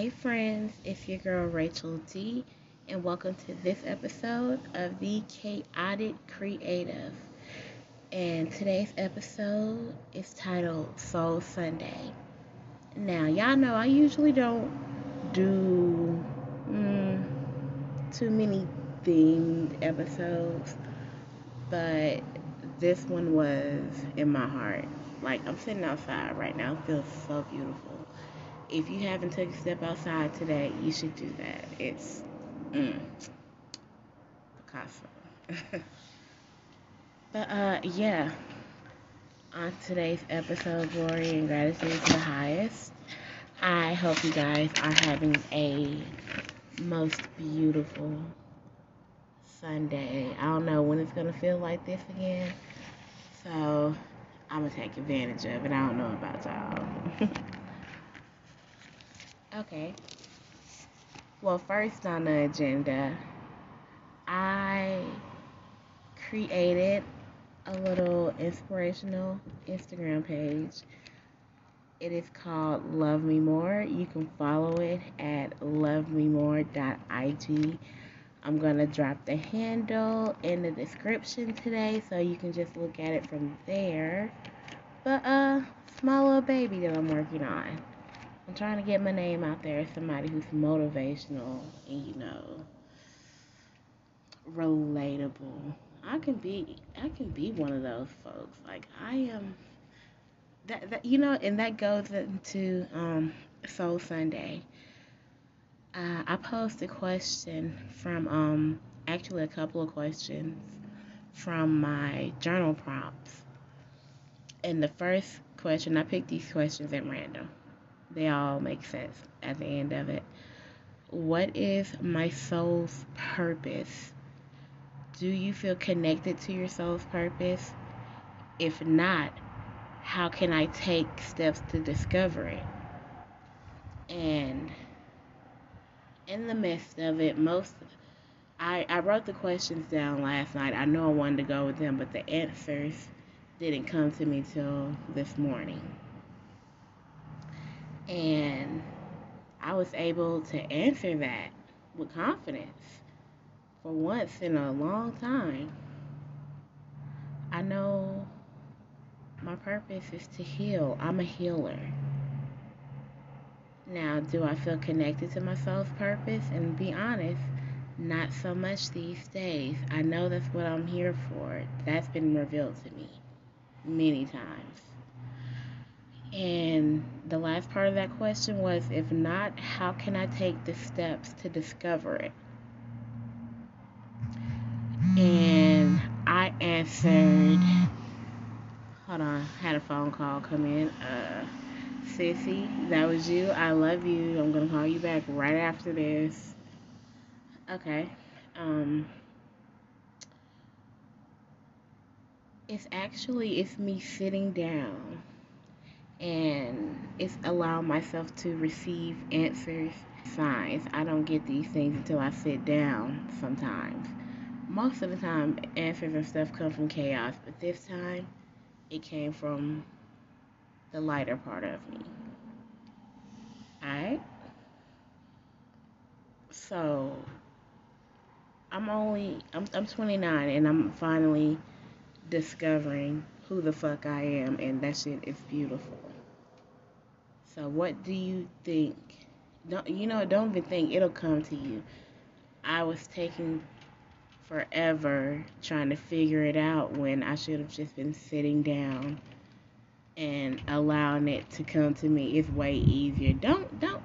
Hey friends, it's your girl Rachel D, and welcome to this episode of The Chaotic Creative. And today's episode is titled Soul Sunday. Now, y'all know I usually don't do mm, too many themed episodes, but this one was in my heart. Like, I'm sitting outside right now, it feels so beautiful if you haven't took a step outside today, you should do that. It's mm, Picasso. but uh, yeah, on today's episode, glory and gratitude to the highest. I hope you guys are having a most beautiful Sunday. I don't know when it's gonna feel like this again, so I'm gonna take advantage of it. I don't know about y'all. Okay. Well, first on the agenda, I created a little inspirational Instagram page. It is called Love Me More. You can follow it at lovememore.ig. I'm going to drop the handle in the description today so you can just look at it from there. But, uh, small little baby that I'm working on. I'm trying to get my name out there as somebody who's motivational and you know relatable. I can be I can be one of those folks. Like I am that, that you know, and that goes into um, Soul Sunday. Uh, I posed a question from um, actually a couple of questions from my journal prompts. And the first question, I picked these questions at random they all make sense at the end of it. What is my soul's purpose? Do you feel connected to your soul's purpose? If not, how can I take steps to discover it? And in the midst of it, most I, I wrote the questions down last night. I know I wanted to go with them, but the answers didn't come to me till this morning and I was able to answer that with confidence for once in a long time. I know my purpose is to heal. I'm a healer. Now, do I feel connected to my soul's purpose? And be honest, not so much these days. I know that's what I'm here for. That's been revealed to me many times. And the last part of that question was if not, how can I take the steps to discover it? And I answered, hold on, had a phone call come in. Uh, Sissy, that was you. I love you. I'm going to call you back right after this. Okay. Um, it's actually, it's me sitting down and it's allowing myself to receive answers, signs. I don't get these things until I sit down sometimes. Most of the time, answers and stuff come from chaos, but this time it came from the lighter part of me. Alright? So, I'm only, I'm, I'm 29 and I'm finally discovering who the fuck I am, and that shit is beautiful. So, what do you think? Don't you know? Don't even think it'll come to you. I was taking forever trying to figure it out when I should have just been sitting down and allowing it to come to me. It's way easier. Don't don't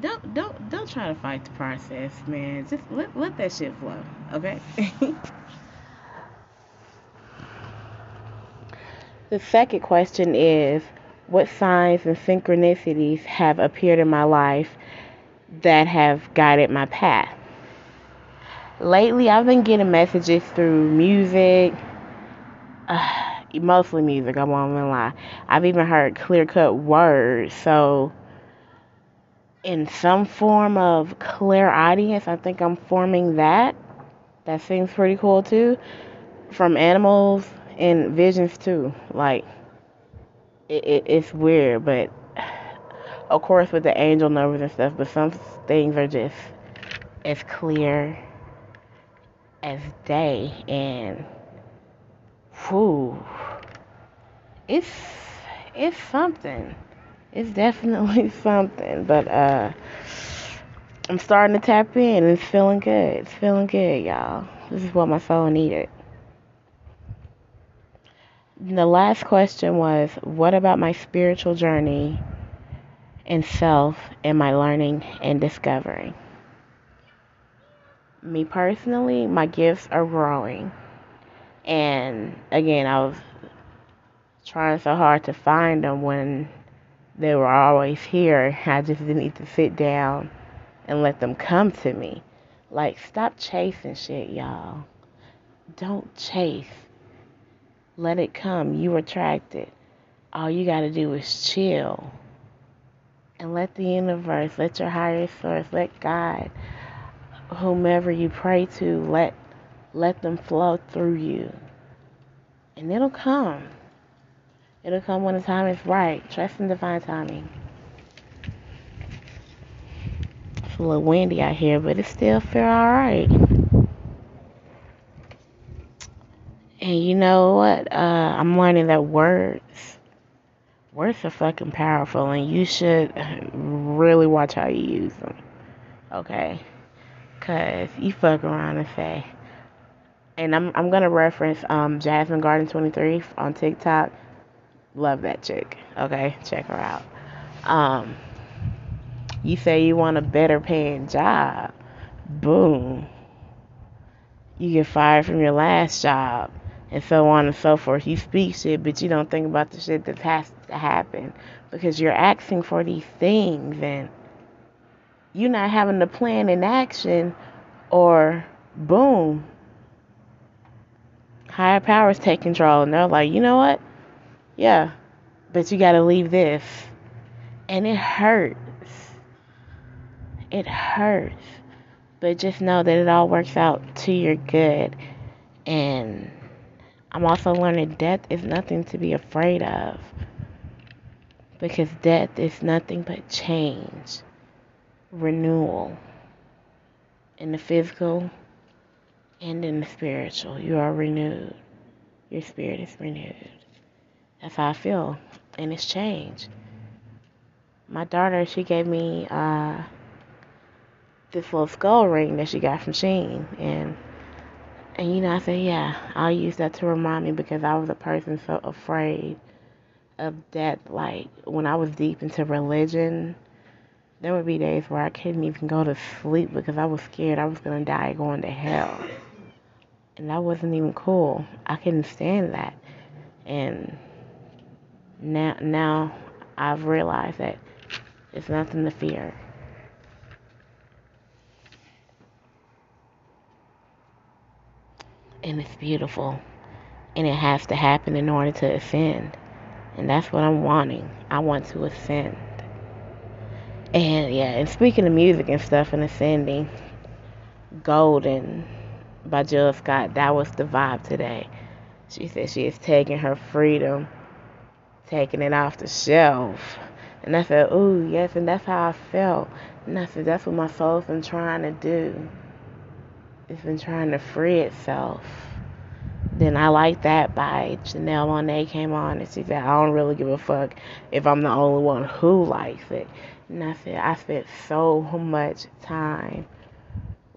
don't don't don't try to fight the process, man. Just let let that shit flow, okay? the second question is what signs and synchronicities have appeared in my life that have guided my path. Lately, I've been getting messages through music, uh, mostly music, I won't even lie. I've even heard clear cut words. So, in some form of clairaudience, I think I'm forming that. That seems pretty cool too. From animals and visions too. Like, it, it, it's weird, but of course, with the angel numbers and stuff, but some things are just as clear as day. And, whew, it's, it's something. It's definitely something. But, uh, I'm starting to tap in. It's feeling good. It's feeling good, y'all. This is what my soul needed. The last question was What about my spiritual journey and self and my learning and discovering? Me personally, my gifts are growing. And again, I was trying so hard to find them when they were always here. I just didn't need to sit down and let them come to me. Like, stop chasing shit, y'all. Don't chase. Let it come. You attract it. All you got to do is chill. And let the universe, let your higher source, let God, whomever you pray to, let let them flow through you. And it'll come. It'll come when the time is right. Trust in divine timing. It's a little windy out here, but it still feel alright. And you know what? Uh, I'm learning that words, words are fucking powerful, and you should really watch how you use them. Okay? Cause you fuck around and say, and I'm I'm gonna reference um Jasmine Garden 23 on TikTok. Love that chick. Okay, check her out. Um, you say you want a better paying job. Boom. You get fired from your last job and so on and so forth. You speak shit, but you don't think about the shit that has to happen because you're asking for these things and you're not having the plan in action or boom. Higher powers take control and they're like, you know what? Yeah, but you gotta leave this. And it hurts. It hurts. But just know that it all works out to your good. And I'm also learning death is nothing to be afraid of. Because death is nothing but change, renewal in the physical and in the spiritual. You are renewed. Your spirit is renewed. That's how I feel. And it's changed. My daughter, she gave me uh, this little skull ring that she got from Shein. And and you know, I said, yeah, I'll use that to remind me because I was a person so afraid of death. Like when I was deep into religion, there would be days where I couldn't even go to sleep because I was scared I was gonna die going to hell. And that wasn't even cool. I couldn't stand that. And now now I've realized that it's nothing to fear. And it's beautiful. And it has to happen in order to ascend. And that's what I'm wanting. I want to ascend. And yeah, and speaking of music and stuff and ascending, Golden by Jill Scott, that was the vibe today. She said she is taking her freedom, taking it off the shelf. And I said, ooh, yes, and that's how I felt. And I said, that's what my soul's been trying to do it's been trying to free itself. Then I like that by Janelle Monáe came on and she said, I don't really give a fuck if I'm the only one who likes it. And I said, I spent so much time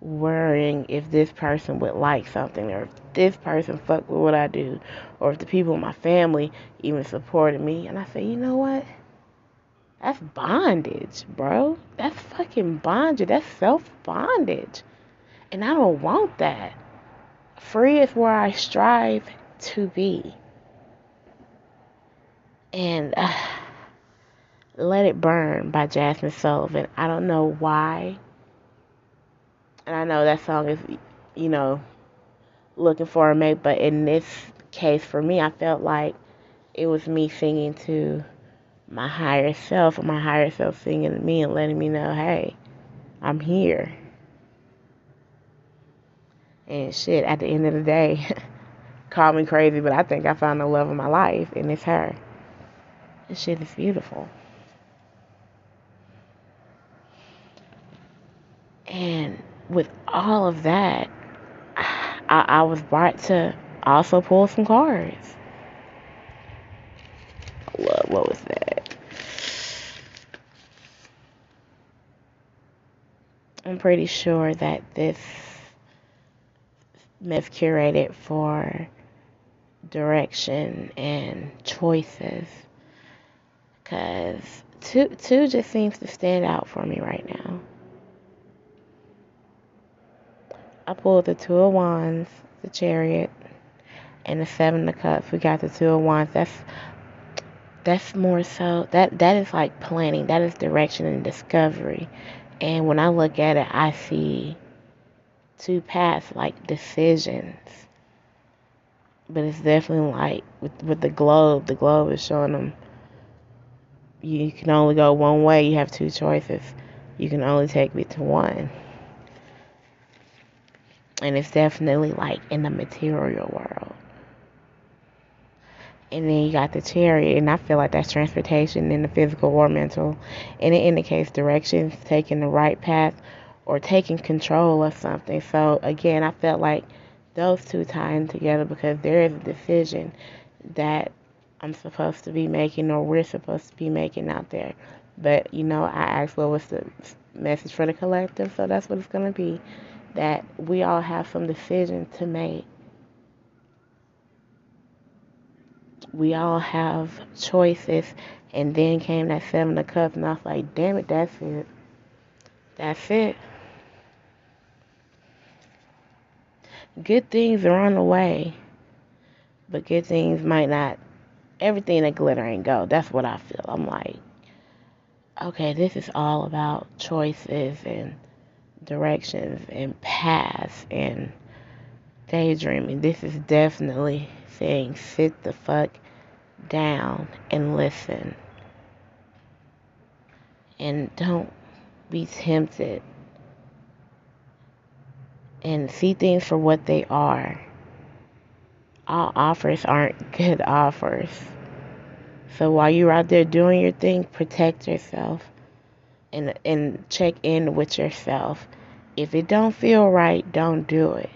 worrying if this person would like something or if this person fuck with what I do or if the people in my family even supported me. And I said, you know what? That's bondage, bro. That's fucking bondage. That's self bondage. And I don't want that. Free is where I strive to be. And uh, Let It Burn by Jazmine Sullivan. I don't know why. And I know that song is, you know, looking for a mate, but in this case, for me, I felt like it was me singing to my higher self, my higher self singing to me and letting me know, hey, I'm here. And shit, at the end of the day, call me crazy, but I think I found the love of my life, and it's her. This shit is beautiful. And with all of that, I, I was brought to also pull some cards. What, what was that? I'm pretty sure that this myth curated for direction and choices because two two just seems to stand out for me right now. I pulled the two of wands, the chariot, and the seven of cups. We got the two of wands. That's that's more so that that is like planning. That is direction and discovery. And when I look at it, I see two paths like decisions. But it's definitely like with with the globe. The globe is showing them you can only go one way. You have two choices. You can only take me to one. And it's definitely like in the material world. And then you got the chariot, and I feel like that's transportation in the physical or mental. And it indicates directions, taking the right path, or taking control of something. So again, I felt like those two tie in together because there is a decision that I'm supposed to be making or we're supposed to be making out there. But you know, I asked what was the message for the collective, so that's what it's gonna be. That we all have some decision to make. We all have choices, and then came that seven of cups, and I was like, damn it, that's it. That's it. Good things are on the way, but good things might not everything that glitter ain't gold. That's what I feel. I'm like, okay, this is all about choices and directions and paths and daydreaming. This is definitely saying sit the fuck down and listen. And don't be tempted. And see things for what they are all offers aren't good offers. So while you're out there doing your thing, protect yourself and and check in with yourself. If it don't feel right, don't do it.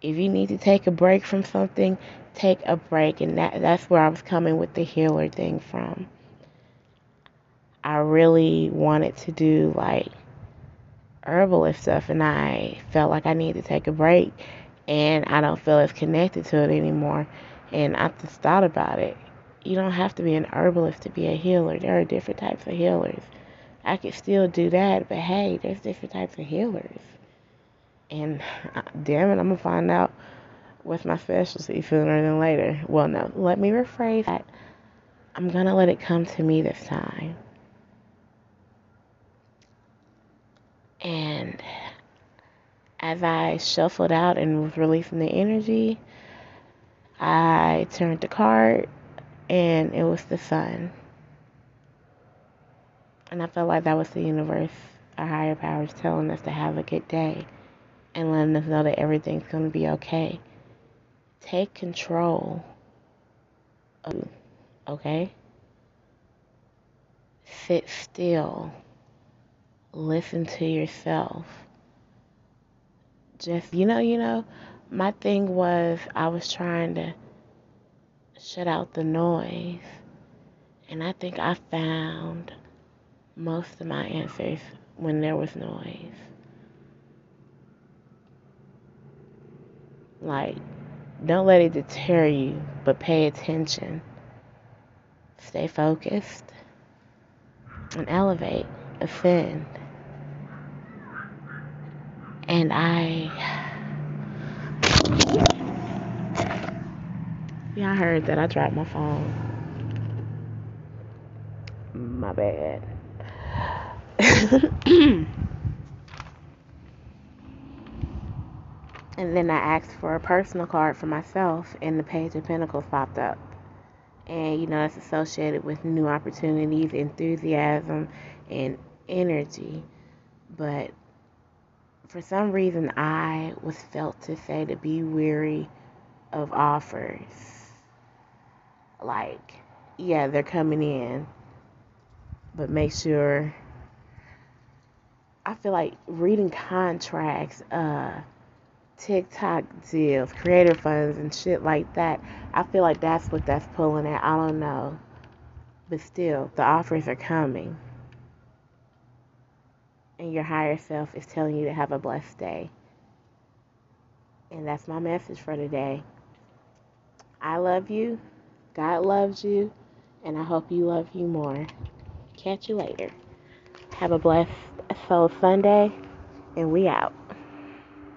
If you need to take a break from something, take a break and that that's where I was coming with the healer thing from. I really wanted to do like herbalist stuff and I felt like I needed to take a break and I don't feel as connected to it anymore. And I just thought about it. You don't have to be an herbalist to be a healer. There are different types of healers. I could still do that, but hey, there's different types of healers. And uh, damn it, I'm gonna find out what's my specialty sooner than later. Well, no, let me rephrase that. I'm gonna let it come to me this time. And as I shuffled out and was releasing the energy, I turned the card and it was the sun. And I felt like that was the universe, our higher powers telling us to have a good day and letting us know that everything's going to be okay. Take control. Okay? Sit still. Listen to yourself. Just you know you know my thing was i was trying to shut out the noise and i think i found most of my answers when there was noise. Like don't let it deter you but pay attention. Stay focused and elevate ascend and I. Yeah, I heard that I dropped my phone. My bad. and then I asked for a personal card for myself, and the Page of Pentacles popped up. And you know, it's associated with new opportunities, enthusiasm, and energy. But for some reason, I was felt to say to be weary of offers. Like, yeah, they're coming in, but make sure I feel like reading contracts, uh, TikTok deals, creator funds, and shit like that. I feel like that's what that's pulling at. I don't know. But still, the offers are coming. And your higher self is telling you to have a blessed day. And that's my message for today. I love you. God loves you. And I hope you love you more. Catch you later. Have a blessed Soul Sunday. And we out.